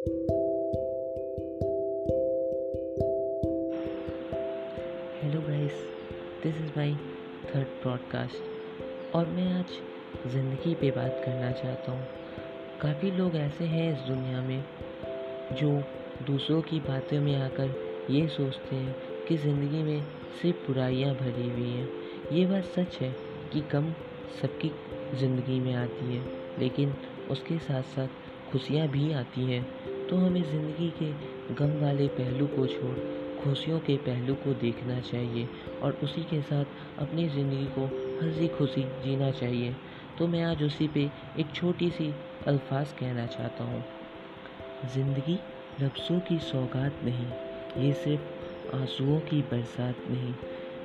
Hello guys this is my third podcast और मैं आज ज़िंदगी पे बात करना चाहता हूँ। काफ़ी लोग ऐसे हैं इस दुनिया में जो दूसरों की बातों में आकर ये सोचते हैं कि ज़िंदगी में सिर्फ़ बुराइयाँ भरी हुई हैं। ये बात सच है कि कम सबकी ज़िंदगी में आती है, लेकिन उसके साथ साथ खुशियाँ भी आती हैं। तो हमें ज़िंदगी के गम वाले पहलू को छोड़, खुशियों के पहलू को देखना चाहिए और उसी के साथ अपनी ज़िंदगी को हँसी खुशी जीना चाहिए। तो मैं आज उसी पे एक छोटी सी अल्फाज कहना चाहता हूँ। ज़िंदगी लफ्ज़ों की सौगात नहीं, ये सिर्फ़ आंसुओं की बरसात नहीं।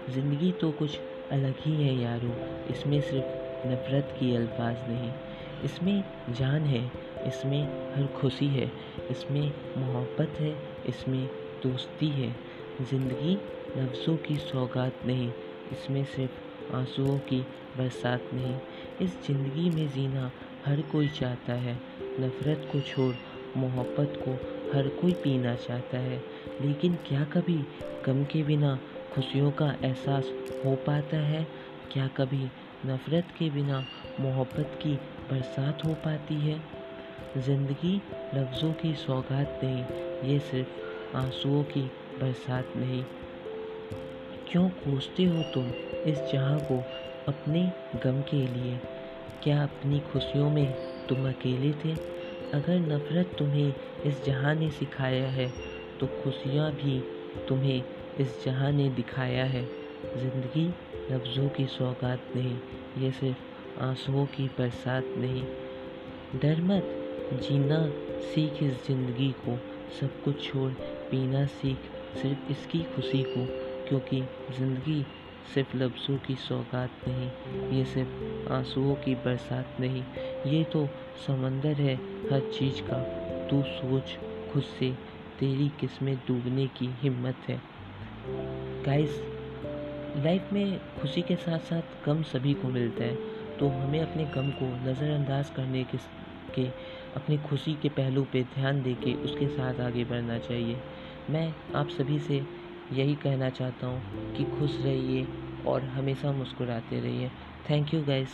ज़िंदगी तो कुछ अलग ही है यारो, इसमें सिर्फ़ नफ़रत की अल्फाज नहीं। इसमें जान है, इसमें हर खुशी है, इसमें मोहब्बत है, इसमें दोस्ती है। ज़िंदगी लफ्ज़ों की सौगात नहीं, इसमें सिर्फ़ आंसुओं की बरसात नहीं। इस ज़िंदगी में जीना हर कोई चाहता है। नफ़रत को छोड़, मोहब्बत को हर कोई पीना चाहता है। लेकिन क्या कभी गम के बिना खुशियों का एहसास हो पाता है? क्या कभी नफ़रत के बिना मोहब्बत की बरसात हो पाती है। ज़िंदगी लफ्ज़ों की सौगात नहीं, ये सिर्फ़ आंसुओं की बरसात नहीं। क्यों कोसते हो तुम इस जहाँ को अपने गम के लिए? क्या अपनी खुशियों में तुम अकेले थे? अगर नफ़रत तुम्हें इस जहाँ ने सिखाया है तो खुशियाँ भी तुम्हें इस जहाँ ने दिखाया है। ज़िंदगी लफ्ज़ों की सौगात नहीं, ये सिर्फ़ आंसुओं की बरसात नहीं। डर मत, जीना सीख इस ज़िंदगी को। सब कुछ छोड़, पीना सीख, सिर्फ़ इसकी खुशी को। क्योंकि ज़िंदगी सिर्फ़ लफ्ज़ों की सौगात नहीं, ये सिर्फ़ आंसुओं की बरसात नहीं। ये तो समंदर है हर चीज़ का। तू सोच, खुद से। तेरी किस्में डूबने की हिम्मत है। गाइस लाइफ में खुशी के साथ साथ गम सभी को मिलता है। तो हमें अपने गम को नज़रअंदाज करने के के, अपनी खुशी के पहलू पे ध्यान दे के उसके साथ आगे बढ़ना चाहिए। मैं आप सभी से यही कहना चाहता हूँ कि खुश रहिए और हमेशा मुस्कुराते रहिए। Thank you guys